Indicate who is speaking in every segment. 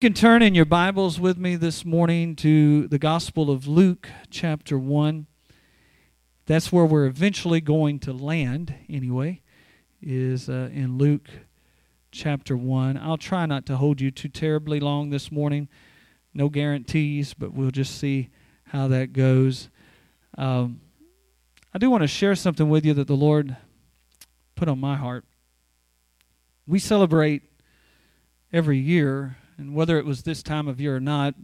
Speaker 1: You can turn in your Bibles with me this morning to the Gospel of Luke, chapter 1. That's where we're eventually going to land, anyway, is uh, in Luke chapter 1. I'll try not to hold you too terribly long this morning. No guarantees, but we'll just see how that goes. Um, I do want to share something with you that the Lord put on my heart. We celebrate every year and whether it was this time of year or not,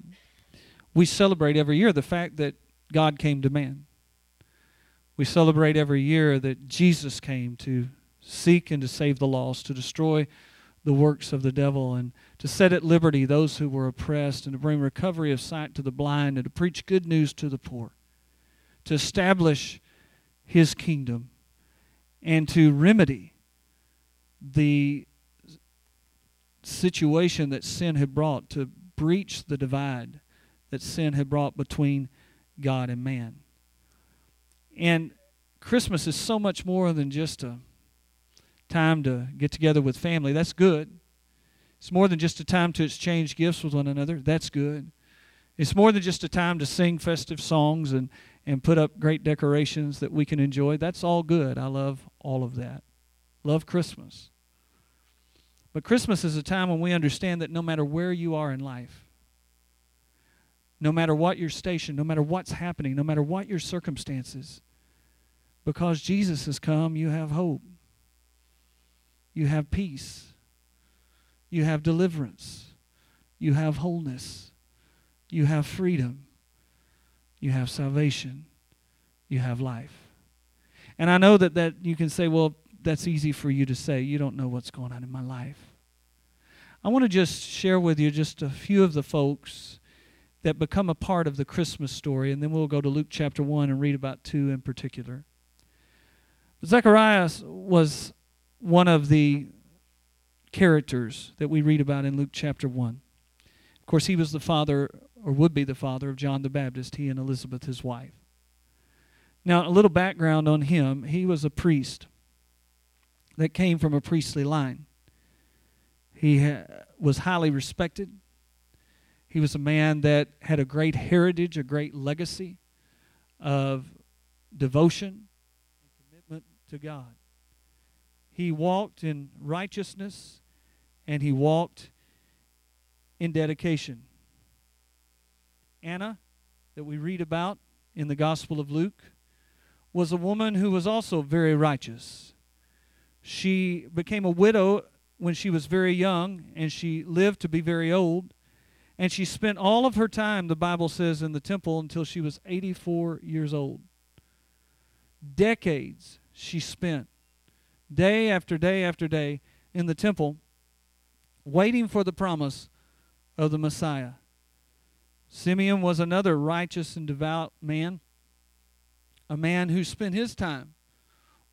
Speaker 1: we celebrate every year the fact that God came to man. We celebrate every year that Jesus came to seek and to save the lost, to destroy the works of the devil, and to set at liberty those who were oppressed, and to bring recovery of sight to the blind, and to preach good news to the poor, to establish his kingdom, and to remedy the situation that sin had brought, to breach the divide that sin had brought between God and man. And Christmas is so much more than just a time to get together with family. That's good. It's more than just a time to exchange gifts with one another. That's good. It's more than just a time to sing festive songs and, and put up great decorations that we can enjoy. That's all good. I love all of that. Love Christmas. But Christmas is a time when we understand that no matter where you are in life, no matter what your station, no matter what's happening, no matter what your circumstances, because Jesus has come, you have hope. You have peace. You have deliverance. You have wholeness. You have freedom. You have salvation. You have life. And I know that, that you can say, well, that's easy for you to say. You don't know what's going on in my life. I want to just share with you just a few of the folks that become a part of the Christmas story, and then we'll go to Luke chapter 1 and read about two in particular. Zacharias was one of the characters that we read about in Luke chapter 1. Of course, he was the father, or would be the father, of John the Baptist, he and Elizabeth, his wife. Now, a little background on him he was a priest that came from a priestly line. He was highly respected. He was a man that had a great heritage, a great legacy of devotion and commitment to God. He walked in righteousness and he walked in dedication. Anna, that we read about in the Gospel of Luke, was a woman who was also very righteous she became a widow when she was very young, and she lived to be very old. And she spent all of her time, the Bible says, in the temple until she was 84 years old. Decades she spent, day after day after day, in the temple, waiting for the promise of the Messiah. Simeon was another righteous and devout man, a man who spent his time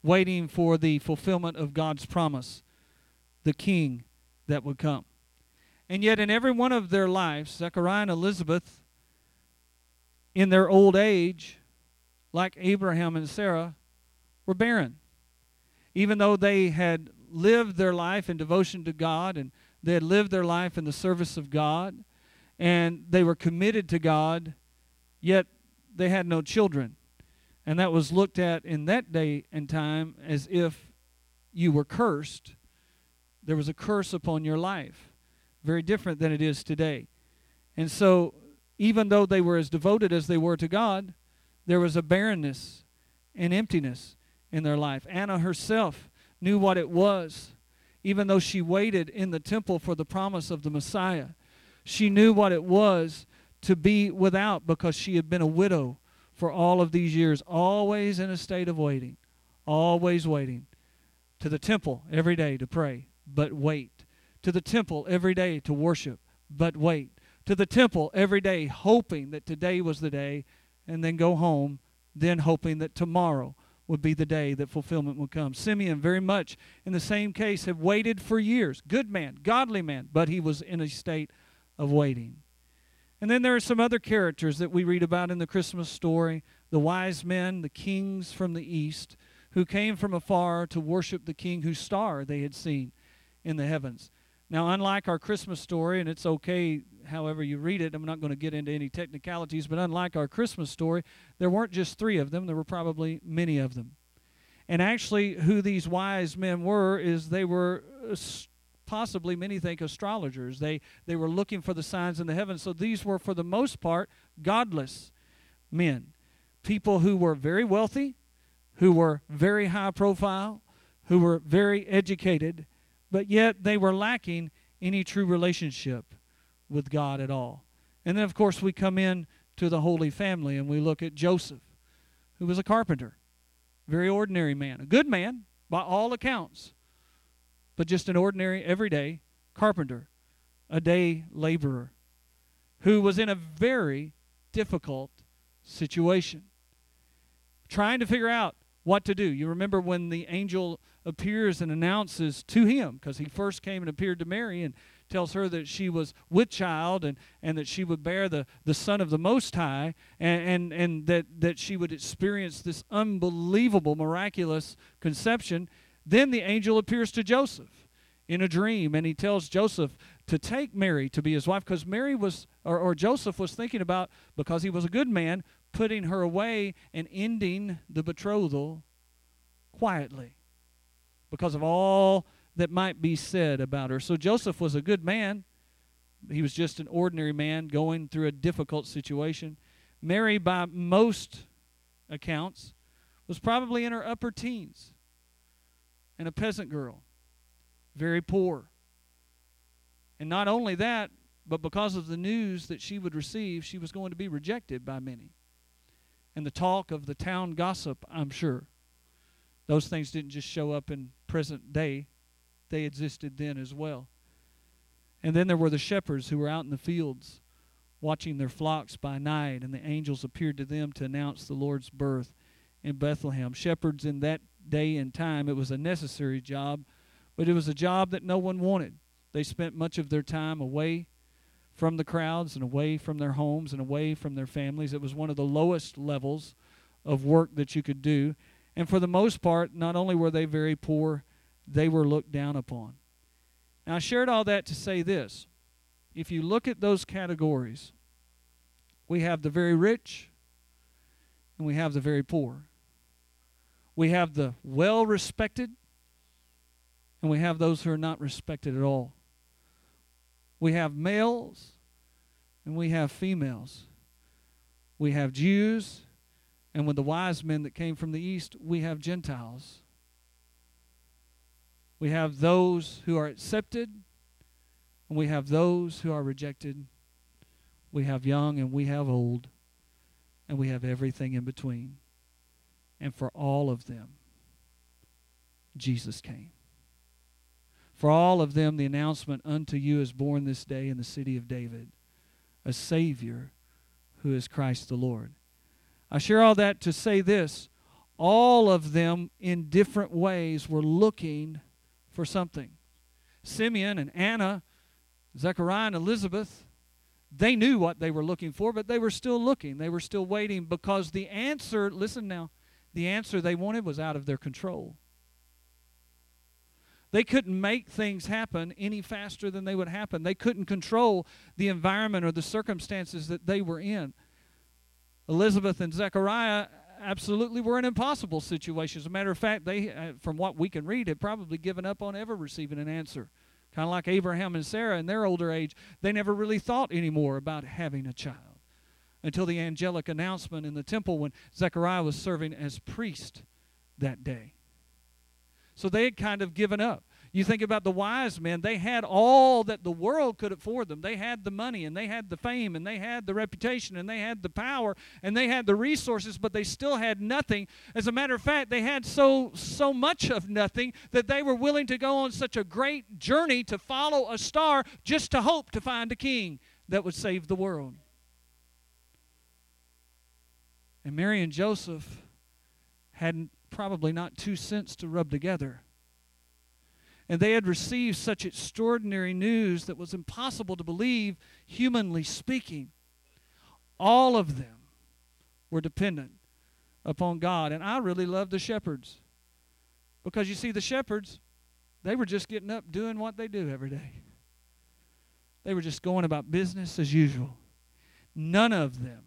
Speaker 1: waiting for the fulfillment of God's promise, the king that would come. And yet, in every one of their lives, Zechariah and Elizabeth, in their old age, like Abraham and Sarah, were barren. Even though they had lived their life in devotion to God and they had lived their life in the service of God and they were committed to God, yet they had no children. And that was looked at in that day and time as if you were cursed. There was a curse upon your life, very different than it is today. And so, even though they were as devoted as they were to God, there was a barrenness and emptiness in their life. Anna herself knew what it was, even though she waited in the temple for the promise of the Messiah. She knew what it was to be without because she had been a widow for all of these years, always in a state of waiting, always waiting. To the temple every day to pray, but wait. To the temple every day to worship, but wait. To the temple every day, hoping that today was the day, and then go home, then hoping that tomorrow would be the day that fulfillment would come. Simeon, very much in the same case, had waited for years. Good man, godly man, but he was in a state of waiting. And then there are some other characters that we read about in the Christmas story the wise men, the kings from the east, who came from afar to worship the king whose star they had seen in the heavens. Now, unlike our Christmas story, and it's okay however you read it, I'm not going to get into any technicalities, but unlike our Christmas story, there weren't just three of them, there were probably many of them. And actually, who these wise men were is they were possibly, many think, astrologers. They, they were looking for the signs in the heavens. So these were, for the most part, godless men. People who were very wealthy, who were very high profile, who were very educated, but yet they were lacking any true relationship with God at all. And then, of course, we come in to the Holy Family and we look at Joseph, who was a carpenter. Very ordinary man. A good man, by all accounts, but just an ordinary, everyday carpenter, a day laborer, who was in a very difficult situation. Trying to figure out what to do. You remember when the angel appears and announces to him, because he first came and appeared to Mary and tells her that she was with child and, and that she would bear the, the Son of the Most High and, and, and that, that she would experience this unbelievable, miraculous conception. Then the angel appears to Joseph in a dream and he tells Joseph to take Mary to be his wife because Mary was, or, or Joseph was thinking about, because he was a good man, putting her away and ending the betrothal quietly because of all that might be said about her. So Joseph was a good man. He was just an ordinary man going through a difficult situation. Mary, by most accounts, was probably in her upper teens and a peasant girl, very poor. And not only that, but because of the news that she would receive, she was going to be rejected by many. And the talk of the town gossip, I'm sure. Those things didn't just show up in present day they existed then as well. And then there were the shepherds who were out in the fields watching their flocks by night, and the angels appeared to them to announce the Lord's birth in Bethlehem. Shepherds in that day and time, it was a necessary job, but it was a job that no one wanted. They spent much of their time away from the crowds and away from their homes and away from their families. It was one of the lowest levels of work that you could do. And for the most part, not only were they very poor, they were looked down upon. Now, I shared all that to say this. If you look at those categories, we have the very rich and we have the very poor. We have the well respected and we have those who are not respected at all. We have males and we have females. We have Jews, and with the wise men that came from the east, we have Gentiles. We have those who are accepted, and we have those who are rejected. We have young and we have old, and we have everything in between. And for all of them, Jesus came. For all of them, the announcement unto you is born this day in the city of David, a Savior who is Christ the Lord. I share all that to say this all of them in different ways were looking for something. Simeon and Anna, Zechariah and Elizabeth, they knew what they were looking for, but they were still looking. They were still waiting because the answer, listen now, the answer they wanted was out of their control. They couldn't make things happen any faster than they would happen. They couldn't control the environment or the circumstances that they were in. Elizabeth and Zechariah absolutely were in impossible situations. As a matter of fact, they, uh, from what we can read, had probably given up on ever receiving an answer. Kind of like Abraham and Sarah in their older age, they never really thought anymore about having a child until the angelic announcement in the temple when Zechariah was serving as priest that day. So they had kind of given up. You think about the wise men, they had all that the world could afford them. They had the money and they had the fame and they had the reputation and they had the power and they had the resources, but they still had nothing. As a matter of fact, they had so so much of nothing that they were willing to go on such a great journey to follow a star just to hope to find a king that would save the world. And Mary and Joseph had probably not two cents to rub together and they had received such extraordinary news that was impossible to believe, humanly speaking. All of them were dependent upon God. And I really love the shepherds. Because you see, the shepherds, they were just getting up doing what they do every day. They were just going about business as usual. None of them,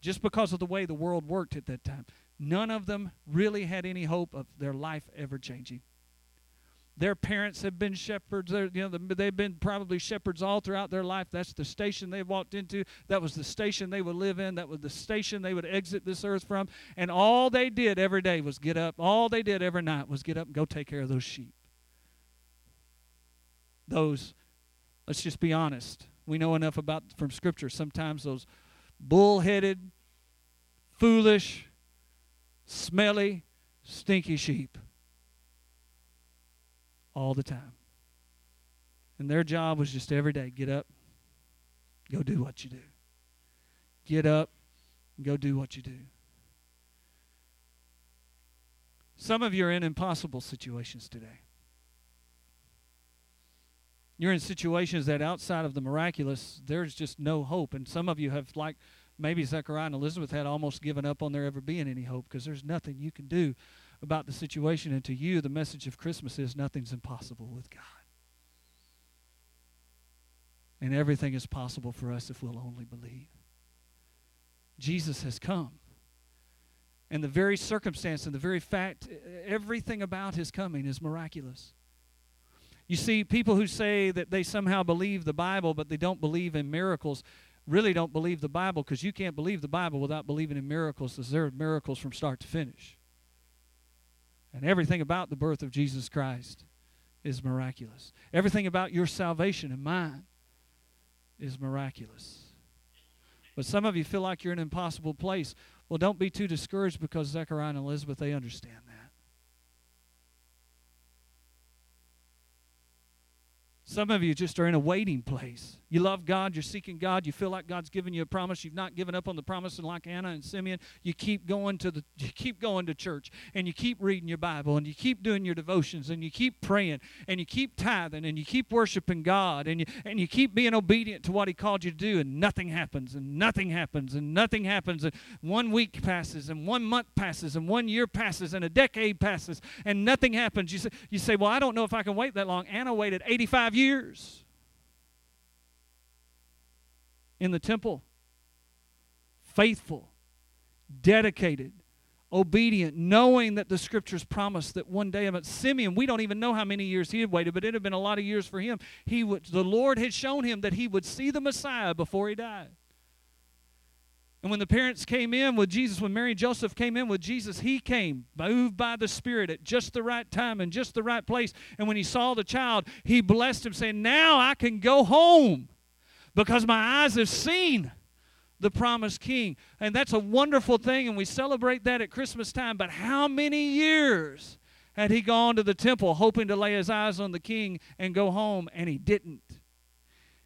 Speaker 1: just because of the way the world worked at that time, none of them really had any hope of their life ever changing. Their parents have been shepherds. They're, you know, they've been probably shepherds all throughout their life. That's the station they walked into. That was the station they would live in. That was the station they would exit this earth from. And all they did every day was get up. All they did every night was get up and go take care of those sheep. Those, let's just be honest. We know enough about from Scripture. Sometimes those bullheaded, foolish, smelly, stinky sheep all the time. And their job was just every day get up, go do what you do. Get up, go do what you do. Some of you are in impossible situations today. You're in situations that outside of the miraculous, there's just no hope. And some of you have, like maybe Zechariah and Elizabeth, had almost given up on there ever being any hope because there's nothing you can do about the situation. And to you, the message of Christmas is nothing's impossible with God. And everything is possible for us if we'll only believe. Jesus has come. And the very circumstance and the very fact, everything about his coming is miraculous. You see, people who say that they somehow believe the Bible, but they don't believe in miracles, really don't believe the Bible because you can't believe the Bible without believing in miracles, because there are miracles from start to finish. And everything about the birth of Jesus Christ is miraculous. Everything about your salvation and mine is miraculous. But some of you feel like you're in an impossible place. Well, don't be too discouraged because Zechariah and Elizabeth, they understand that. Some of you just are in a waiting place. You love God, you're seeking God, you feel like God's given you a promise, you've not given up on the promise, and like Anna and Simeon, you keep going to the you keep going to church and you keep reading your Bible and you keep doing your devotions and you keep praying and you keep tithing and you keep worshiping God and you and you keep being obedient to what He called you to do, and nothing happens and nothing happens and nothing happens and one week passes and one month passes and one year passes and a decade passes and nothing happens. You say, you say, Well, I don't know if I can wait that long. Anna waited 85 years in the temple. Faithful, dedicated, obedient, knowing that the scriptures promise that one day of Simeon, we don't even know how many years he had waited, but it had been a lot of years for him. He would, the Lord had shown him that he would see the Messiah before he died. And when the parents came in with Jesus, when Mary and Joseph came in with Jesus, he came, moved by the Spirit at just the right time and just the right place. And when he saw the child, he blessed him, saying, Now I can go home because my eyes have seen the promised king. And that's a wonderful thing, and we celebrate that at Christmas time. But how many years had he gone to the temple hoping to lay his eyes on the king and go home, and he didn't?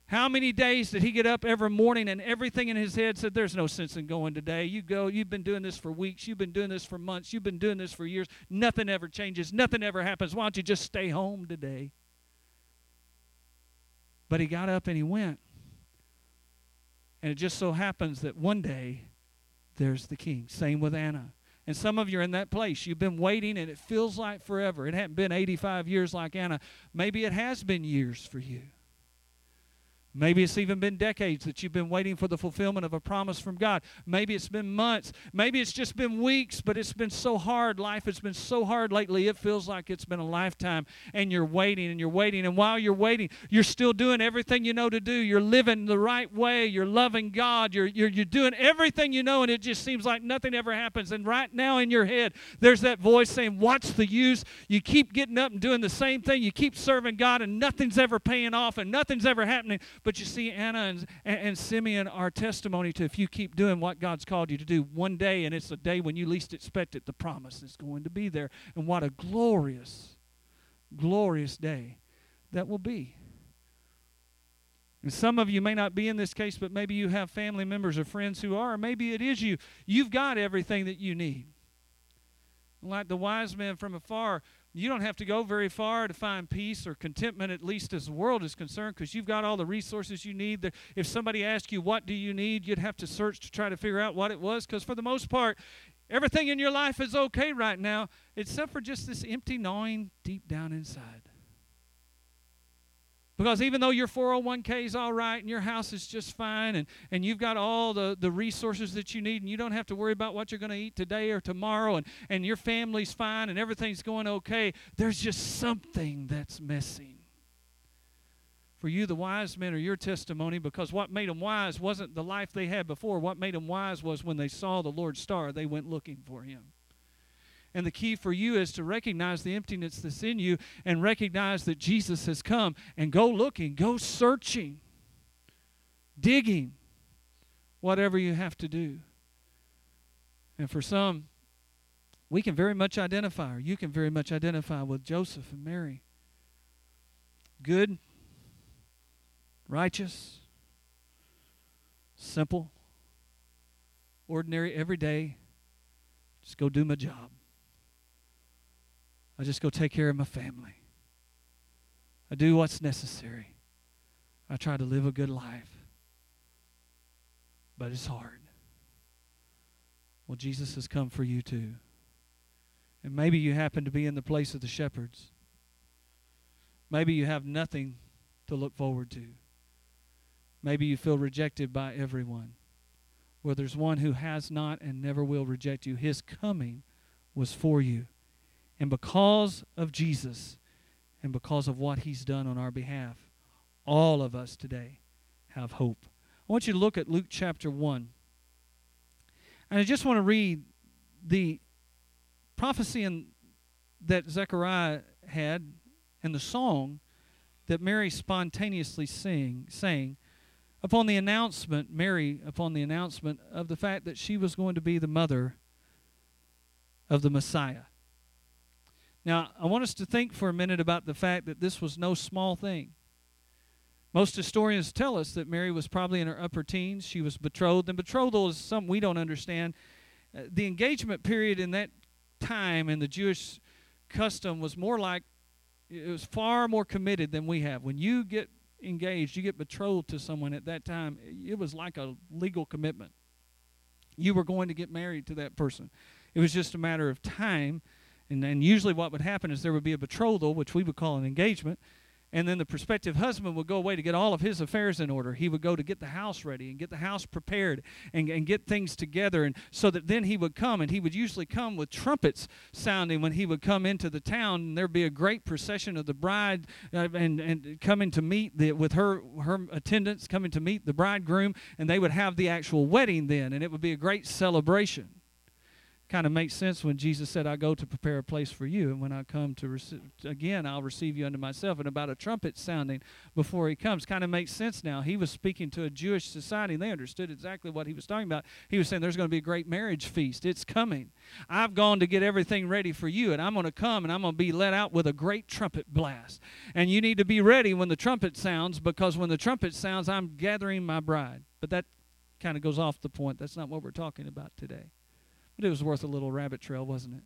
Speaker 1: How many days did he get up every morning and everything in his head said, There's no sense in going today. You go, you've been doing this for weeks, you've been doing this for months, you've been doing this for years. Nothing ever changes, nothing ever happens. Why don't you just stay home today? But he got up and he went. And it just so happens that one day there's the king. Same with Anna. And some of you are in that place. You've been waiting and it feels like forever. It hadn't been 85 years like Anna. Maybe it has been years for you. Maybe it's even been decades that you've been waiting for the fulfillment of a promise from God. Maybe it's been months. Maybe it's just been weeks, but it's been so hard. Life has been so hard lately, it feels like it's been a lifetime. And you're waiting and you're waiting. And while you're waiting, you're still doing everything you know to do. You're living the right way. You're loving God. You're, you're, you're doing everything you know, and it just seems like nothing ever happens. And right now in your head, there's that voice saying, What's the use? You keep getting up and doing the same thing. You keep serving God, and nothing's ever paying off, and nothing's ever happening. But you see, Anna and, and Simeon are testimony to if you keep doing what God's called you to do, one day, and it's a day when you least expect it, the promise is going to be there. And what a glorious, glorious day that will be. And some of you may not be in this case, but maybe you have family members or friends who are. Maybe it is you. You've got everything that you need. Like the wise men from afar you don't have to go very far to find peace or contentment, at least as the world is concerned, because you've got all the resources you need. If somebody asked you, What do you need? you'd have to search to try to figure out what it was, because for the most part, everything in your life is okay right now, except for just this empty gnawing deep down inside. Because even though your 401k is all right and your house is just fine and, and you've got all the, the resources that you need and you don't have to worry about what you're going to eat today or tomorrow and, and your family's fine and everything's going okay, there's just something that's missing. For you, the wise men are your testimony because what made them wise wasn't the life they had before. What made them wise was when they saw the Lord's star, they went looking for him. And the key for you is to recognize the emptiness that's in you and recognize that Jesus has come and go looking, go searching, digging, whatever you have to do. And for some, we can very much identify, or you can very much identify with Joseph and Mary. Good, righteous, simple, ordinary, everyday. Just go do my job. I just go take care of my family. I do what's necessary. I try to live a good life. But it's hard. Well, Jesus has come for you too. And maybe you happen to be in the place of the shepherds. Maybe you have nothing to look forward to. Maybe you feel rejected by everyone. Well, there's one who has not and never will reject you. His coming was for you. And because of Jesus and because of what he's done on our behalf, all of us today have hope. I want you to look at Luke chapter 1. And I just want to read the prophecy in, that Zechariah had and the song that Mary spontaneously sing, sang upon the announcement, Mary, upon the announcement of the fact that she was going to be the mother of the Messiah. Now, I want us to think for a minute about the fact that this was no small thing. Most historians tell us that Mary was probably in her upper teens. She was betrothed, and betrothal is something we don't understand. Uh, the engagement period in that time in the Jewish custom was more like it was far more committed than we have. When you get engaged, you get betrothed to someone at that time, it was like a legal commitment. You were going to get married to that person. It was just a matter of time and, and usually what would happen is there would be a betrothal, which we would call an engagement, and then the prospective husband would go away to get all of his affairs in order. He would go to get the house ready and get the house prepared and, and get things together. And so that then he would come, and he would usually come with trumpets sounding when he would come into the town. And there'd be a great procession of the bride uh, and, and coming to meet the, with her, her attendants, coming to meet the bridegroom. And they would have the actual wedding then, and it would be a great celebration kind of makes sense when Jesus said, I go to prepare a place for you, and when I come to receive, again, I'll receive you unto myself. And about a trumpet sounding before he comes kind of makes sense now. He was speaking to a Jewish society, and they understood exactly what he was talking about. He was saying, There's going to be a great marriage feast. It's coming. I've gone to get everything ready for you, and I'm going to come and I'm going to be let out with a great trumpet blast. And you need to be ready when the trumpet sounds, because when the trumpet sounds, I'm gathering my bride. But that kind of goes off the point. That's not what we're talking about today. But it was worth a little rabbit trail, wasn't it?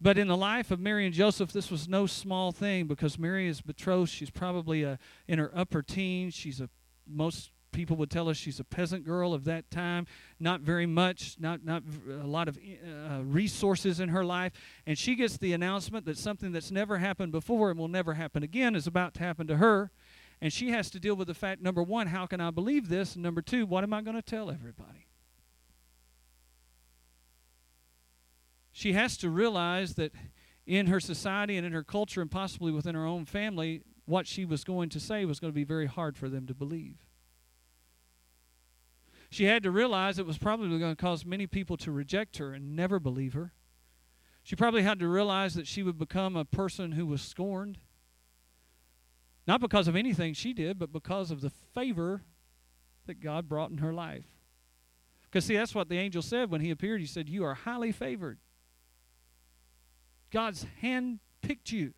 Speaker 1: But in the life of Mary and Joseph, this was no small thing because Mary is betrothed. She's probably a, in her upper teens. She's a most people would tell us she's a peasant girl of that time. Not very much, not not a lot of uh, resources in her life, and she gets the announcement that something that's never happened before and will never happen again is about to happen to her. And she has to deal with the fact number one, how can I believe this? And number two, what am I going to tell everybody? She has to realize that in her society and in her culture and possibly within her own family, what she was going to say was going to be very hard for them to believe. She had to realize it was probably going to cause many people to reject her and never believe her. She probably had to realize that she would become a person who was scorned not because of anything she did, but because of the favor that God brought in her life. Because, see, that's what the angel said when he appeared. He said, You are highly favored. God's hand picked you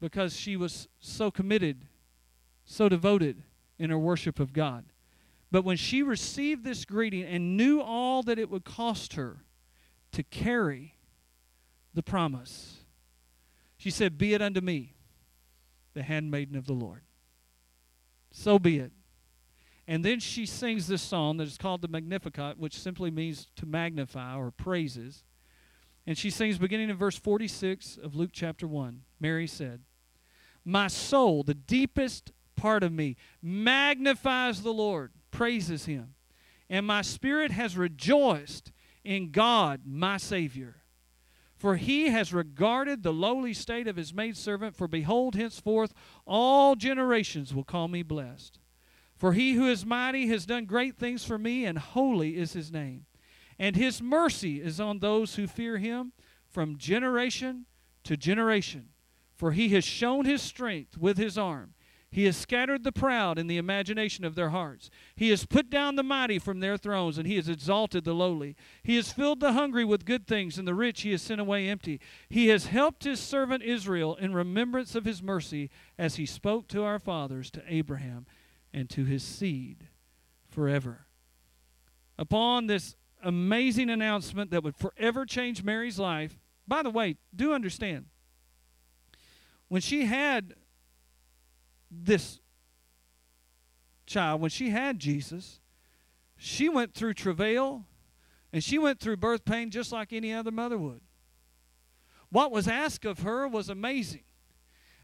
Speaker 1: because she was so committed, so devoted in her worship of God. But when she received this greeting and knew all that it would cost her to carry the promise, she said, Be it unto me the handmaiden of the Lord. So be it. And then she sings this song that is called the Magnificat, which simply means to magnify or praises. And she sings beginning in verse 46 of Luke chapter 1. Mary said, My soul, the deepest part of me, magnifies the Lord, praises him. And my spirit has rejoiced in God, my Savior. For he has regarded the lowly state of his maidservant. For behold, henceforth all generations will call me blessed. For he who is mighty has done great things for me, and holy is his name. And his mercy is on those who fear him from generation to generation. For he has shown his strength with his arm. He has scattered the proud in the imagination of their hearts. He has put down the mighty from their thrones, and he has exalted the lowly. He has filled the hungry with good things, and the rich he has sent away empty. He has helped his servant Israel in remembrance of his mercy, as he spoke to our fathers, to Abraham, and to his seed forever. Upon this amazing announcement that would forever change Mary's life, by the way, do understand, when she had this child, when she had Jesus, she went through travail and she went through birth pain just like any other mother would. What was asked of her was amazing.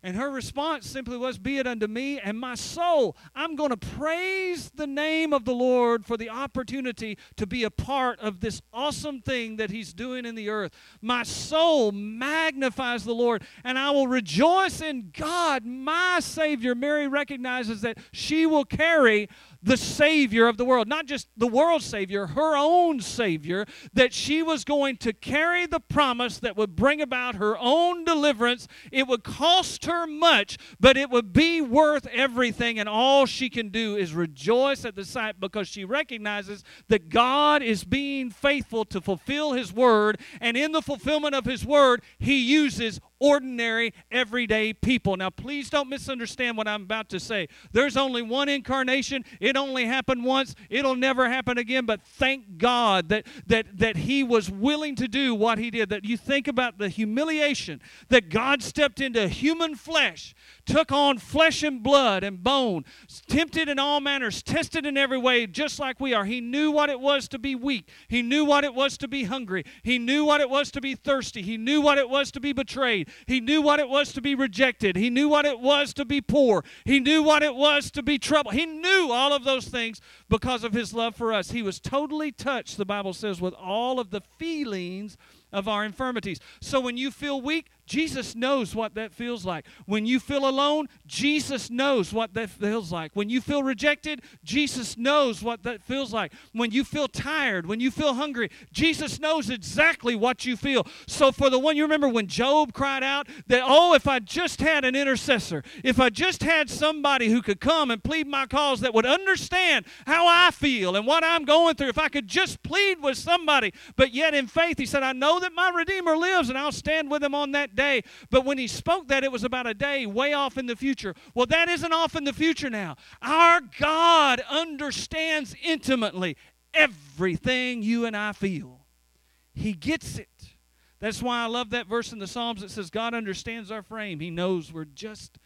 Speaker 1: And her response simply was, Be it unto me and my soul. I'm going to praise the name of the Lord for the opportunity to be a part of this awesome thing that He's doing in the earth. My soul magnifies the Lord, and I will rejoice in God, my Savior. Mary recognizes that she will carry the Savior of the world, not just the world's Savior, her own Savior, that she was going to carry the promise that would bring about her own deliverance. It would cost her much, but it would be worth everything, and all she can do is rejoice at the sight because she recognizes that God is being faithful to fulfill His word, and in the fulfillment of His word, He uses ordinary, everyday people. Now, please don't misunderstand what I'm about to say. There's only one incarnation. It only happened once. It'll never happen again. But thank God that that that He was willing to do what He did. That you think about the humiliation that God stepped into human flesh, took on flesh and blood and bone, tempted in all manners, tested in every way, just like we are. He knew what it was to be weak. He knew what it was to be hungry. He knew what it was to be thirsty. He knew what it was to be betrayed. He knew what it was to be rejected. He knew what it was to be poor. He knew what it was to be troubled. He knew all of those things because of his love for us. He was totally touched, the Bible says, with all of the feelings of our infirmities. So when you feel weak, Jesus knows what that feels like. When you feel alone, Jesus knows what that feels like. When you feel rejected, Jesus knows what that feels like. When you feel tired, when you feel hungry, Jesus knows exactly what you feel. So for the one you remember when Job cried out that, oh, if I just had an intercessor, if I just had somebody who could come and plead my cause that would understand how I feel and what I'm going through, if I could just plead with somebody, but yet in faith, he said, I know that my Redeemer lives and I'll stand with him on that day. But when he spoke that, it was about a day way off in the future. Well, that isn't off in the future now. Our God understands intimately everything you and I feel, He gets it. That's why I love that verse in the Psalms that says, God understands our frame. He knows we're just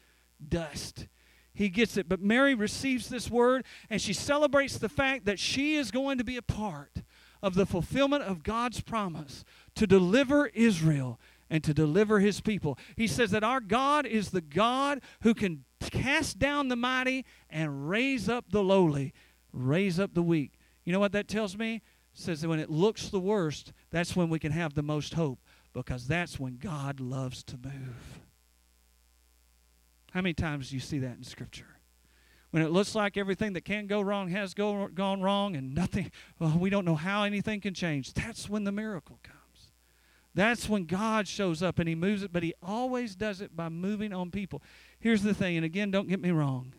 Speaker 1: dust. He gets it. But Mary receives this word and she celebrates the fact that she is going to be a part of the fulfillment of God's promise to deliver Israel and to deliver his people. He says that our God is the God who can cast down the mighty and raise up the lowly, raise up the weak. You know what that tells me? It says that when it looks the worst, that's when we can have the most hope because that's when God loves to move. How many times do you see that in Scripture? When it looks like everything that can go wrong has go, gone wrong and nothing, well, we don't know how anything can change. That's when the miracle comes. That's when God shows up and He moves it, but He always does it by moving on people. Here's the thing, and again, don't get me wrong,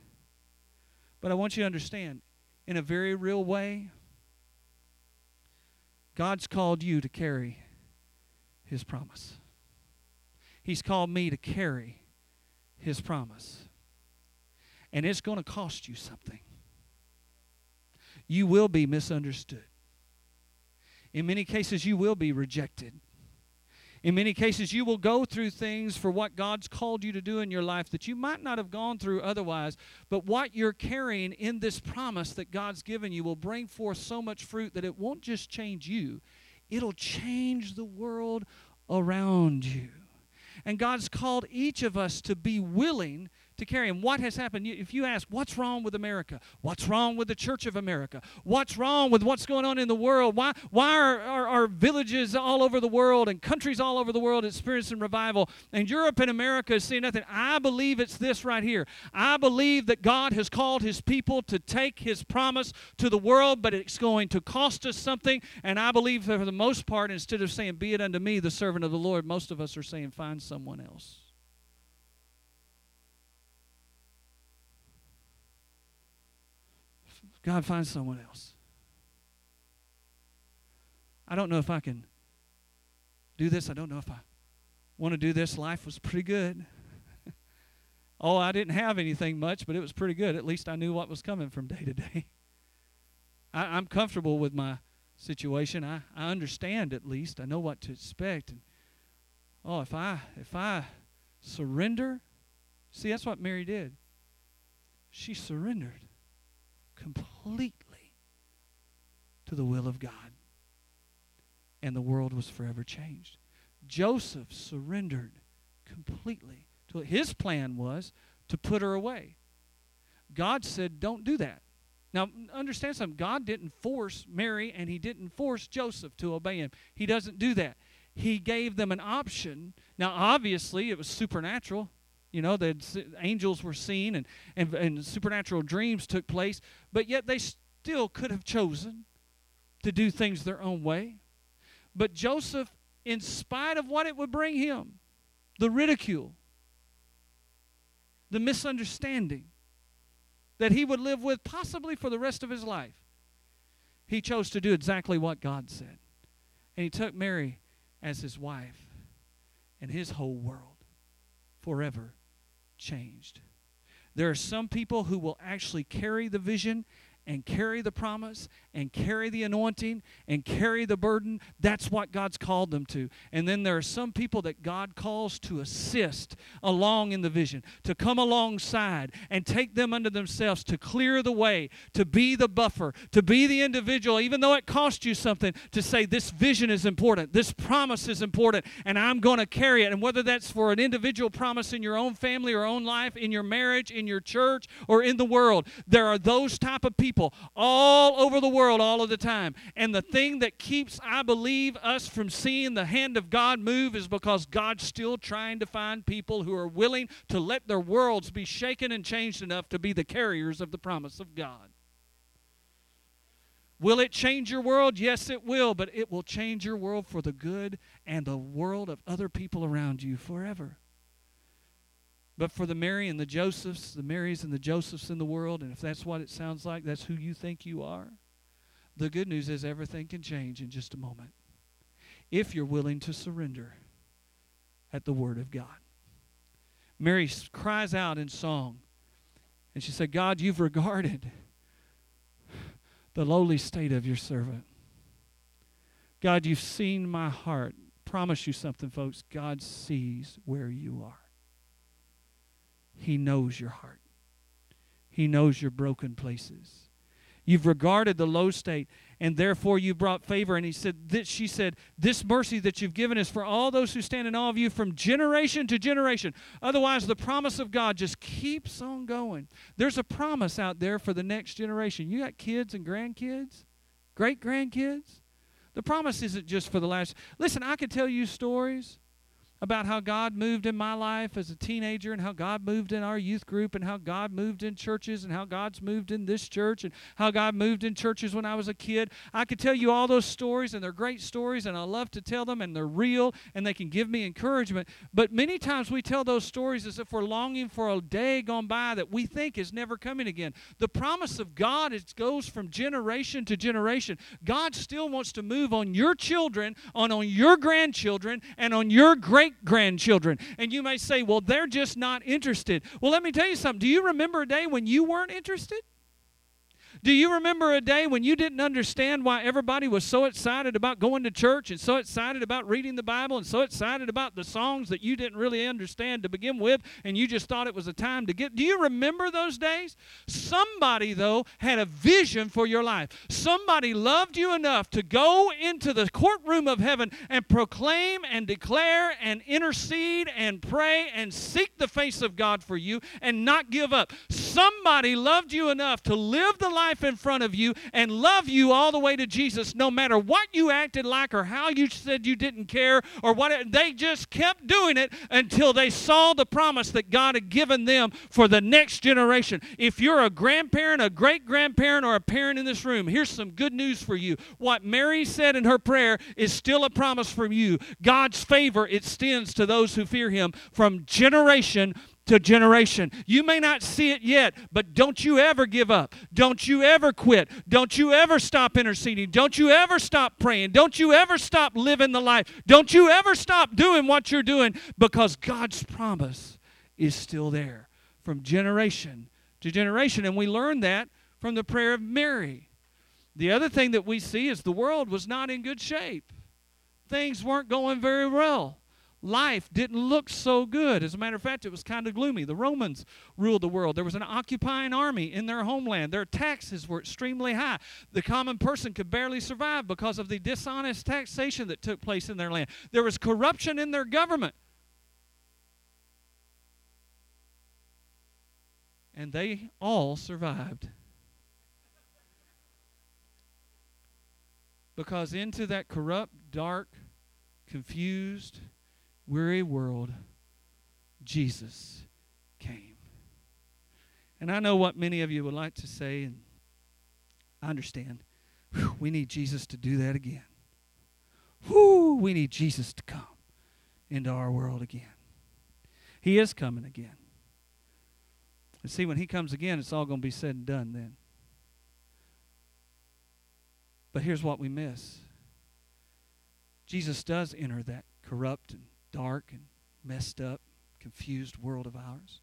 Speaker 1: but I want you to understand in a very real way, God's called you to carry His promise. He's called me to carry His promise. And it's going to cost you something. You will be misunderstood. In many cases, you will be rejected. In many cases, you will go through things for what God's called you to do in your life that you might not have gone through otherwise. But what you're carrying in this promise that God's given you will bring forth so much fruit that it won't just change you, it'll change the world around you. And God's called each of us to be willing to carry him. What has happened? If you ask, what's wrong with America? What's wrong with the Church of America? What's wrong with what's going on in the world? Why, why are, are, are villages all over the world and countries all over the world experiencing revival and Europe and America is seeing nothing? I believe it's this right here. I believe that God has called his people to take his promise to the world, but it's going to cost us something. And I believe for the most part, instead of saying, Be it unto me, the servant of the Lord, most of us are saying, Find someone else. God, find someone else. I don't know if I can do this. I don't know if I want to do this. Life was pretty good. oh, I didn't have anything much, but it was pretty good. At least I knew what was coming from day to day. I, am comfortable with my situation. I, I understand at least. I know what to expect. And oh, if I if I surrender, see that's what Mary did. She surrendered completely to the will of God. And the world was forever changed. Joseph surrendered completely to. His plan was to put her away. God said, Don't do that. Now, understand something. God didn't force Mary and he didn't force Joseph to obey him. He doesn't do that. He gave them an option. Now, obviously, it was supernatural. You know, the angels were seen and, and, and supernatural dreams took place, but yet they still could have chosen to do things their own way. But Joseph, in spite of what it would bring him, the ridicule, the misunderstanding that he would live with possibly for the rest of his life, he chose to do exactly what God said. And he took Mary as his wife, and his whole world forever changed. There are some people who will actually carry the vision and carry the promise and carry the anointing and carry the burden. That's what God's called them to. And then there are some people that God calls to assist along in the vision, to come alongside and take them unto themselves, to clear the way, to be the buffer, to be the individual, even though it costs you something, to say, This vision is important, this promise is important, and I'm going to carry it. And whether that's for an individual promise in your own family or own life, in your marriage, in your church, or in the world, there are those type of people all over the world all of the time. And the thing that keeps, I believe, us from seeing the hand of God move is because God's still trying to find people who are willing to let their worlds be shaken and changed enough to be the carriers of the promise of God. Will it change your world? Yes, it will, but it will change your world for the good and the world of other people around you forever. But for the Mary and the Josephs, the Marys and the Josephs in the world, and if that's what it sounds like, that's who you think you are, the good news is everything can change in just a moment if you're willing to surrender at the Word of God. Mary cries out in song, and she said, God, you've regarded the lowly state of your servant. God, you've seen my heart. Promise you something, folks. God sees where you are. He knows your heart. He knows your broken places. You've regarded the low state, and therefore you brought favor. And he said, this, she said, This mercy that you've given is for all those who stand in awe of you from generation to generation. Otherwise, the promise of God just keeps on going. There's a promise out there for the next generation. You got kids and grandkids, great grandkids. The promise isn't just for the last. Listen, I could tell you stories about how God moved in my life as a teenager and how God moved in our youth group and how God moved in churches and how God's moved in this church and how God moved in churches when I was a kid. I could tell you all those stories and they're great stories and I love to tell them and they're real and they can give me encouragement. But many times we tell those stories as if we're longing for a day gone by that we think is never coming again. The promise of God is, goes from generation to generation. God still wants to move on your children, on, on your grandchildren, and on your great great grandchildren. And you may say, well, they're just not interested. Well, let me tell you something. Do you remember a day when you weren't interested? Do you remember a day when you didn't understand why everybody was so excited about going to church and so excited about reading the Bible and so excited about the songs that you didn't really understand to begin with and you just thought it was a time to get? Do you remember those days? Somebody, though, had a vision for your life. Somebody loved you enough to go into the courtroom of heaven and proclaim and declare and intercede and pray and seek the face of God for you and not give up. Somebody loved you enough to live the life life in front of you and love you all the way to Jesus, no matter what you acted like or how you said you didn't care or what. They just kept doing it until they saw the promise that God had given them for the next generation. If you're a grandparent, a great grandparent, or a parent in this room, here's some good news for you. What Mary said in her prayer is still a promise from you. God's favor extends to those who fear Him from generation to generation. You may not see it yet, but don't you ever give up. Don't you ever quit. Don't you ever stop interceding. Don't you ever stop praying. Don't you ever stop living the life. Don't you ever stop doing what you're doing because God's promise is still there from generation to generation. And we learn that from the prayer of Mary. The other thing that we see is the world was not in good shape, things weren't going very well life didn't look so good. As a matter of fact, it was kind of gloomy. The Romans ruled the world. There was an occupying army in their homeland. Their taxes were extremely high. The common person could barely survive because of the dishonest taxation that took place in their land. There was corruption in their government. And they all survived. Because into that corrupt, dark, confused, weary world, Jesus came. And I know what many of you would like to say, and I understand. We need Jesus to do that again. Whew, we need Jesus to come into our world again. He is coming again. And see, when He comes again, it's all going to be said and done then. But here's what we miss Jesus does enter that corrupt and dark and messed up, confused world of ours.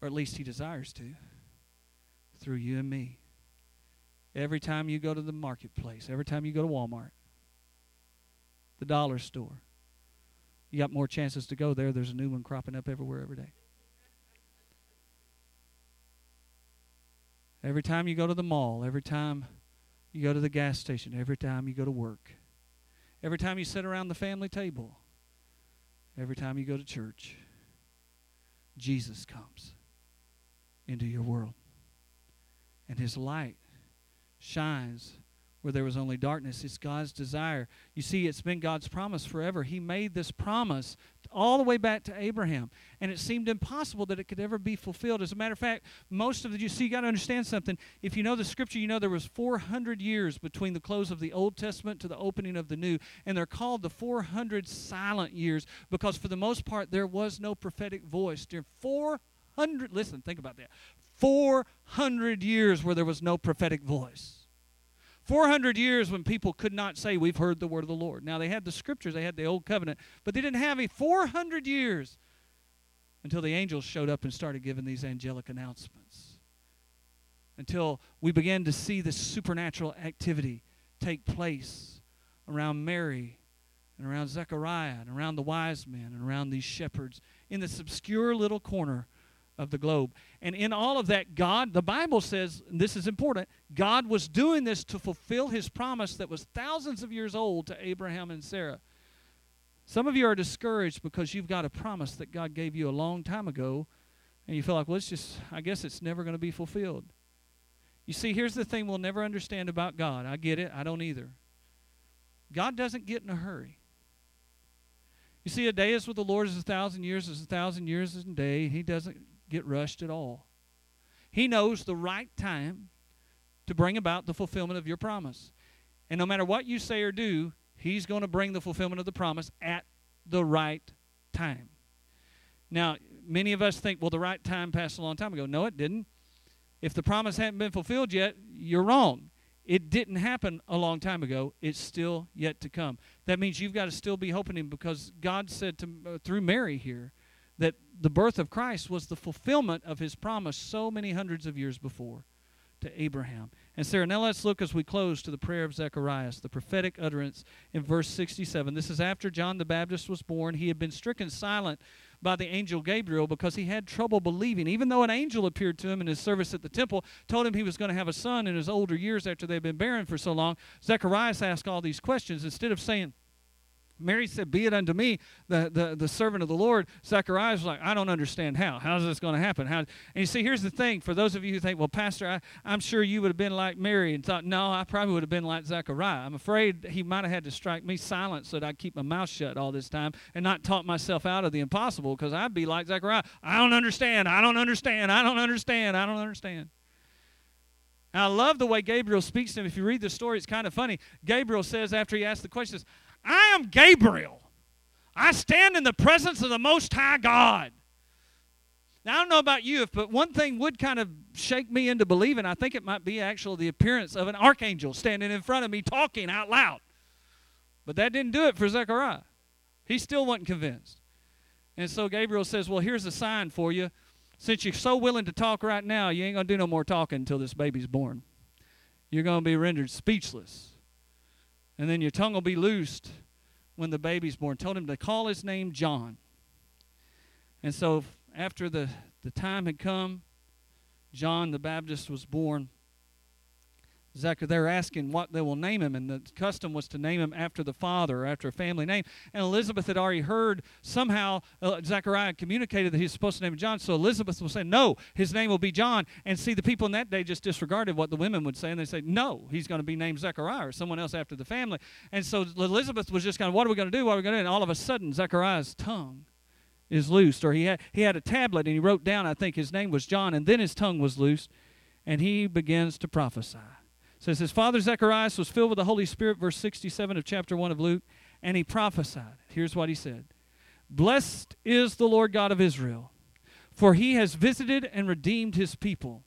Speaker 1: Or at least He desires to, through you and me. Every time you go to the marketplace, every time you go to Walmart, the dollar store, you got more chances to go there. There's a new one cropping up everywhere every day. Every time you go to the mall, every time you go to the gas station, every time you go to work, Every time you sit around the family table, every time you go to church, Jesus comes into your world. And his light shines where there was only darkness. It's God's desire. You see, it's been God's promise forever. He made this promise all the way back to Abraham, and it seemed impossible that it could ever be fulfilled. As a matter of fact, most of the you see, you got to understand something. If you know the scripture, you know there was 400 years between the close of the Old Testament to the opening of the New, and they're called the 400 silent years because for the most part there was no prophetic voice during 400. Listen, think about that. 400 years where there was no prophetic voice. 400 years when people could not say, We've heard the word of the Lord. Now, they had the scriptures, they had the old covenant, but they didn't have a 400 years until the angels showed up and started giving these angelic announcements. Until we began to see this supernatural activity take place around Mary and around Zechariah and around the wise men and around these shepherds in this obscure little corner of the globe. And in all of that, God, the Bible says, this is important, God was doing this to fulfill his promise that was thousands of years old to Abraham and Sarah. Some of you are discouraged because you've got a promise that God gave you a long time ago, and you feel like, well, it's just, I guess it's never going to be fulfilled. You see, here's the thing we'll never understand about God. I get it, I don't either. God doesn't get in a hurry. You see, a day is with the Lord as a thousand years, as a thousand years is a day. He doesn't get rushed at all. He knows the right time to bring about the fulfillment of your promise. And no matter what you say or do, He's going to bring the fulfillment of the promise at the right time. Now, many of us think, well, the right time passed a long time ago. No, it didn't. If the promise hadn't been fulfilled yet, you're wrong. It didn't happen a long time ago. It's still yet to come. That means you've got to still be hoping Him because God said to, uh, through Mary here that the birth of Christ was the fulfillment of his promise so many hundreds of years before. to Abraham. And Sarah, now let's look as we close to the prayer of Zacharias, the prophetic utterance in verse 67. This is after John the Baptist was born. He had been stricken silent by the angel Gabriel because he had trouble believing. Even though an angel appeared to him in his service at the temple, told him he was going to have a son in his older years after they'd been barren for so long, Zacharias asked all these questions. Instead of saying, Mary said, Be it unto me, the, the, the servant of the Lord. Zacharias was like, I don't understand how. How is this going to happen? How? And you see, here's the thing for those of you who think, Well, Pastor, I, I'm sure you would have been like Mary and thought, No, I probably would have been like Zechariah. I'm afraid he might have had to strike me silent so that I'd keep my mouth shut all this time and not talk myself out of the impossible because I'd be like Zechariah. I don't understand. I don't understand. I don't understand. I don't understand. And I love the way Gabriel speaks to him. If you read the story, it's kind of funny. Gabriel says, after he asks the questions, I am Gabriel. I stand in the presence of the Most High God. Now, I don't know about you, but one thing would kind of shake me into believing. I think it might be actually the appearance of an archangel standing in front of me talking out loud. But that didn't do it for Zechariah. He still wasn't convinced. And so Gabriel says, Well, here's a sign for you. Since you're so willing to talk right now, you ain't going to do no more talking until this baby's born. You're going to be rendered speechless and then your tongue will be loosed when the baby's born. Told him to call his name John. And so after the, the time had come, John the Baptist was born. Zechariah, they're asking what they will name him, and the custom was to name him after the father after a family name. And Elizabeth had already heard somehow uh, Zechariah communicated that he's supposed to name him John, so Elizabeth was saying, No, his name will be John. And see, the people in that day just disregarded what the women would say, and they say, No, he's going to be named Zechariah or someone else after the family. And so Elizabeth was just kind of, What are we going to do? What are we going to do? And all of a sudden, Zechariah's tongue is loosed, or he had, he had a tablet and he wrote down, I think his name was John, and then his tongue was loosed, and he begins to prophesy says his father Zacharias was filled with the Holy Spirit, verse 67 of chapter 1 of Luke, and he prophesied. Here's what he said Blessed is the Lord God of Israel, for he has visited and redeemed his people.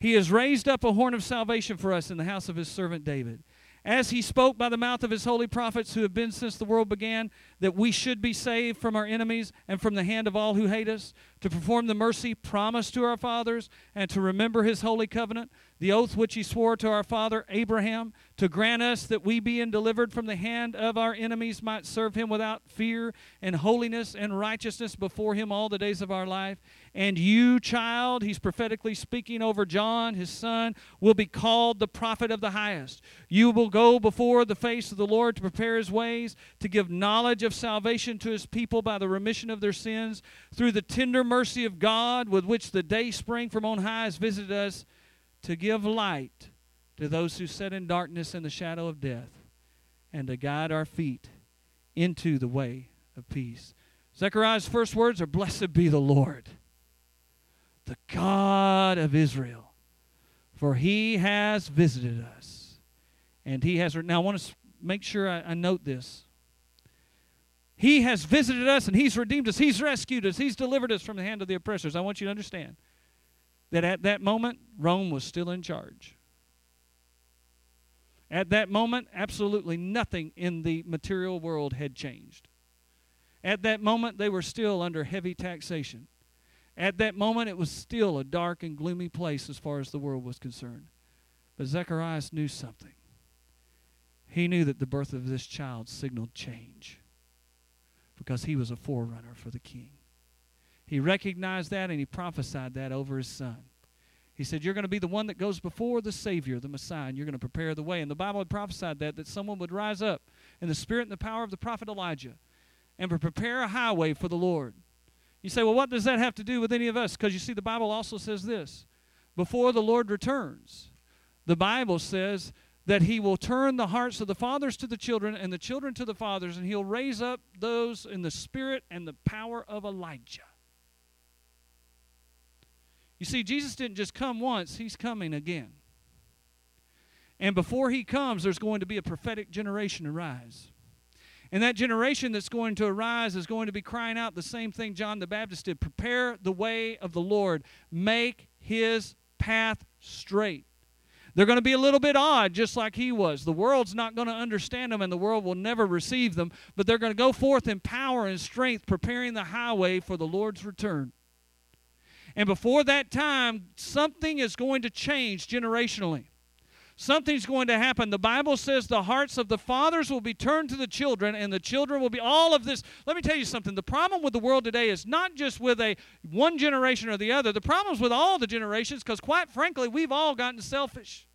Speaker 1: He has raised up a horn of salvation for us in the house of his servant David as he spoke by the mouth of his holy prophets who have been since the world began, that we should be saved from our enemies and from the hand of all who hate us, to perform the mercy promised to our fathers, and to remember his holy covenant, the oath which he swore to our father Abraham, to grant us that we, being delivered from the hand of our enemies, might serve him without fear and holiness and righteousness before him all the days of our life. And you, child, he's prophetically speaking over John, his son, will be called the prophet of the highest. You will go before the face of the Lord to prepare his ways, to give knowledge of salvation to his people by the remission of their sins, through the tender mercy of God with which the day spring from on high has visited us, to give light to those who sit in darkness and the shadow of death, and to guide our feet into the way of peace. Zechariah's first words are Blessed be the Lord the God of Israel, for he has visited us. And he has. Now, I want to make sure I, I note this. He has visited us and he's redeemed us. He's rescued us. He's delivered us from the hand of the oppressors. I want you to understand that at that moment, Rome was still in charge. At that moment, absolutely nothing in the material world had changed. At that moment, they were still under heavy taxation. At that moment, it was still a dark and gloomy place as far as the world was concerned. But Zacharias knew something. He knew that the birth of this child signaled change because he was a forerunner for the king. He recognized that and he prophesied that over his son. He said, You're going to be the one that goes before the Savior, the Messiah, and you're going to prepare the way. And the Bible had prophesied that, that someone would rise up in the spirit and the power of the prophet Elijah and prepare a highway for the Lord. You say, well, what does that have to do with any of us? Because you see, the Bible also says this before the Lord returns, the Bible says that he will turn the hearts of the fathers to the children and the children to the fathers, and he'll raise up those in the spirit and the power of Elijah. You see, Jesus didn't just come once, he's coming again. And before he comes, there's going to be a prophetic generation arise. And that generation that's going to arise is going to be crying out the same thing John the Baptist did prepare the way of the Lord, make his path straight. They're going to be a little bit odd, just like he was. The world's not going to understand them, and the world will never receive them, but they're going to go forth in power and strength, preparing the highway for the Lord's return. And before that time, something is going to change generationally. Something's going to happen. The Bible says the hearts of the fathers will be turned to the children, and the children will be all of this. Let me tell you something. The problem with the world today is not just with a one generation or the other. The problem is with all the generations, because quite frankly, we've all gotten selfish.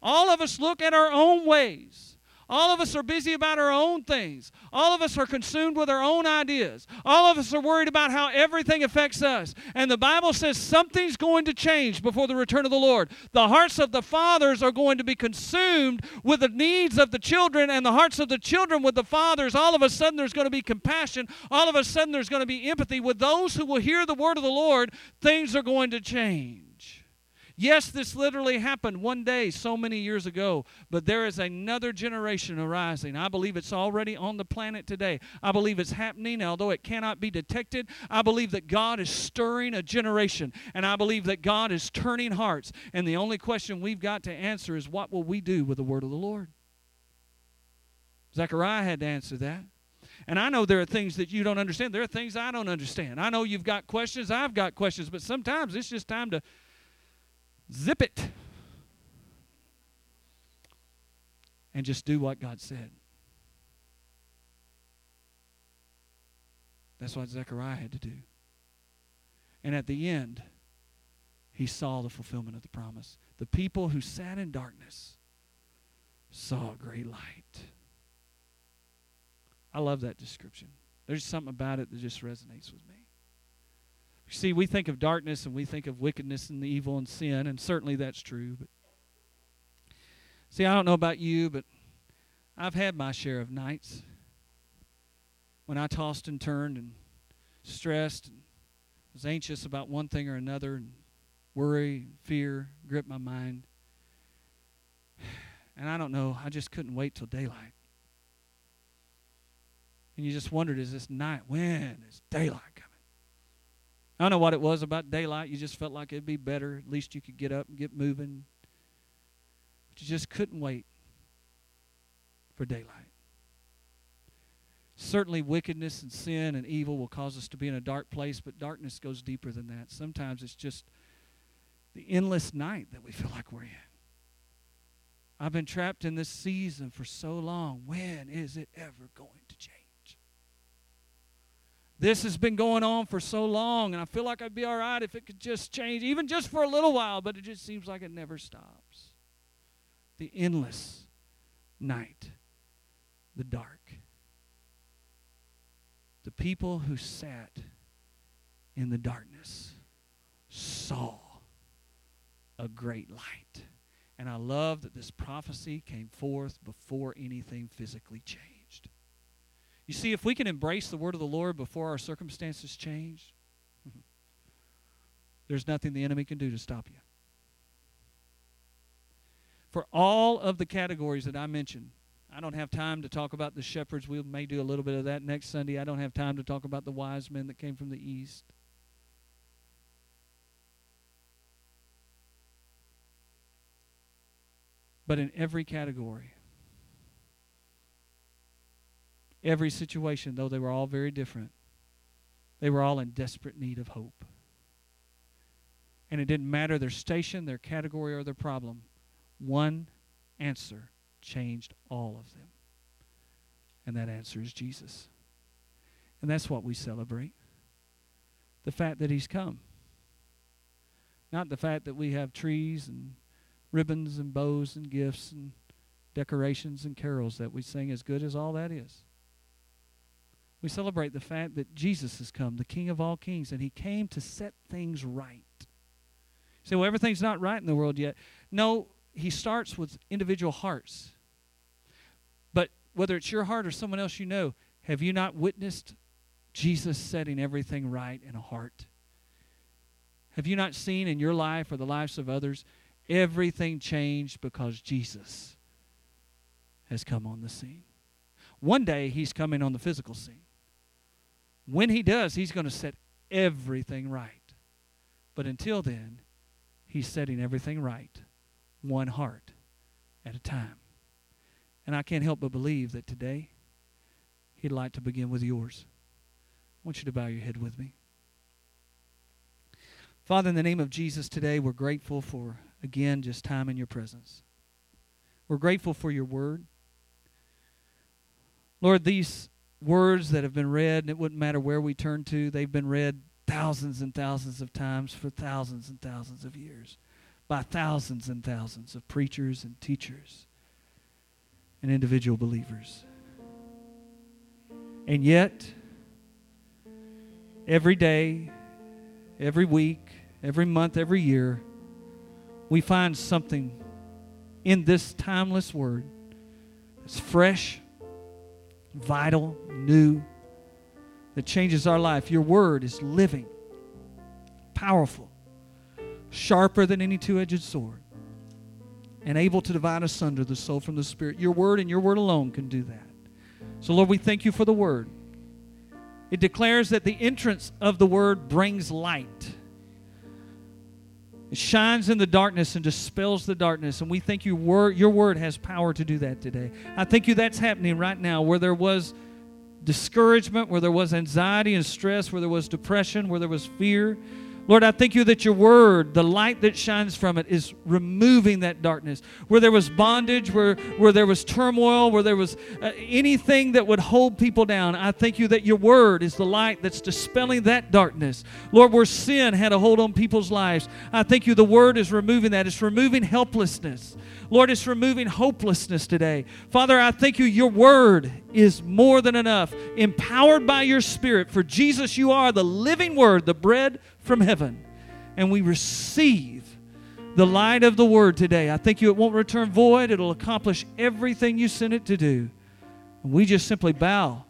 Speaker 1: All of us look at our own ways. All of us are busy about our own things. All of us are consumed with our own ideas. All of us are worried about how everything affects us. And the Bible says something's going to change before the return of the Lord. The hearts of the fathers are going to be consumed with the needs of the children, and the hearts of the children with the fathers. All of a sudden, there's going to be compassion. All of a sudden, there's going to be empathy. With those who will hear the word of the Lord, things are going to change. Yes, this literally happened one day so many years ago, but there is another generation arising. I believe it's already on the planet today. I believe it's happening, although it cannot be detected. I believe that God is stirring a generation, and I believe that God is turning hearts. And the only question we've got to answer is what will we do with the word of the Lord? Zechariah had to answer that. And I know there are things that you don't understand. There are things I don't understand. I know you've got questions. I've got questions. But sometimes it's just time to Zip it. And just do what God said. That's what Zechariah had to do. And at the end, he saw the fulfillment of the promise. The people who sat in darkness saw a great light. I love that description. There's something about it that just resonates with me. You see, we think of darkness and we think of wickedness and the evil and sin, and certainly that's true. But see, I don't know about you, but I've had my share of nights when I tossed and turned and stressed and was anxious about one thing or another, and worry, fear gripped my mind. And I don't know, I just couldn't wait till daylight. And you just wondered, is this night? When is daylight? I don't know what it was about daylight. You just felt like it'd be better. At least you could get up and get moving. But you just couldn't wait for daylight. Certainly, wickedness and sin and evil will cause us to be in a dark place, but darkness goes deeper than that. Sometimes it's just the endless night that we feel like we're in. I've been trapped in this season for so long. When is it ever going? This has been going on for so long, and I feel like I'd be all right if it could just change, even just for a little while, but it just seems like it never stops. The endless night, the dark. The people who sat in the darkness saw a great light. And I love that this prophecy came forth before anything physically changed. You see, if we can embrace the word of the Lord before our circumstances change, there's nothing the enemy can do to stop you. For all of the categories that I mentioned, I don't have time to talk about the shepherds. We may do a little bit of that next Sunday. I don't have time to talk about the wise men that came from the east. But in every category, every situation, though they were all very different, they were all in desperate need of hope. And it didn't matter their station, their category, or their problem. One answer changed all of them. And that answer is Jesus. And that's what we celebrate the fact that He's come. Not the fact that we have trees and ribbons and bows and gifts and decorations and carols that we sing as good as all that is. We celebrate the fact that Jesus has come, the King of all kings, and he came to set things right. You say, well, everything's not right in the world yet. No, he starts with individual hearts. But whether it's your heart or someone else you know, have you not witnessed Jesus setting everything right in a heart? Have you not seen in your life or the lives of others everything changed because Jesus has come on the scene? One day he's coming on the physical scene. When he does, he's going to set everything right. But until then, he's setting everything right, one heart at a time. And I can't help but believe that today, he'd like to begin with yours. I want you to bow your head with me. Father, in the name of Jesus today, we're grateful for, again, just time in your presence. We're grateful for your word. Lord, these words that have been read, and it wouldn't matter where we turn to, they've been read thousands and thousands of times for thousands and thousands of years by thousands and thousands of preachers and teachers and individual believers. And yet, every day, every week, every month, every year, we find something in this timeless word that's fresh, vital, new, that changes our life. Your word is living, powerful, sharper than any two edged sword, and able to divide asunder the soul from the spirit. Your word and your word alone can do that. So, Lord, we thank you for the word. It declares that the entrance of the word brings light. It shines in the darkness and dispels the darkness. And we think your word, your word has power to do that today. I thank you that's happening right now where there was discouragement, where there was anxiety and stress, where there was depression, where there was fear. Lord, I thank you that your word, the light that shines from it, is removing that darkness. Where there was bondage, where, where there was turmoil, where there was uh, anything that would hold people down, I thank you that your word is the light that's dispelling that darkness. Lord, where sin had a hold on people's lives, I thank you the word is removing that. It's removing helplessness. Lord, it's removing hopelessness today. Father, I thank you, your word is more than enough. Empowered by your spirit, for Jesus, you are the living word, the bread from heaven. And we receive the light of the word today. I thank you, it won't return void, it'll accomplish everything you sent it to do. And we just simply bow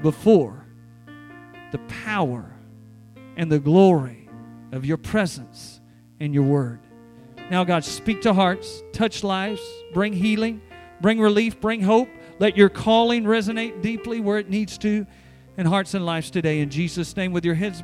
Speaker 1: before the power and the glory of your presence and your word. Now, God, speak to hearts, touch lives, bring healing, bring relief, bring hope. Let your calling resonate deeply where it needs to in hearts and lives today. In Jesus' name, with your heads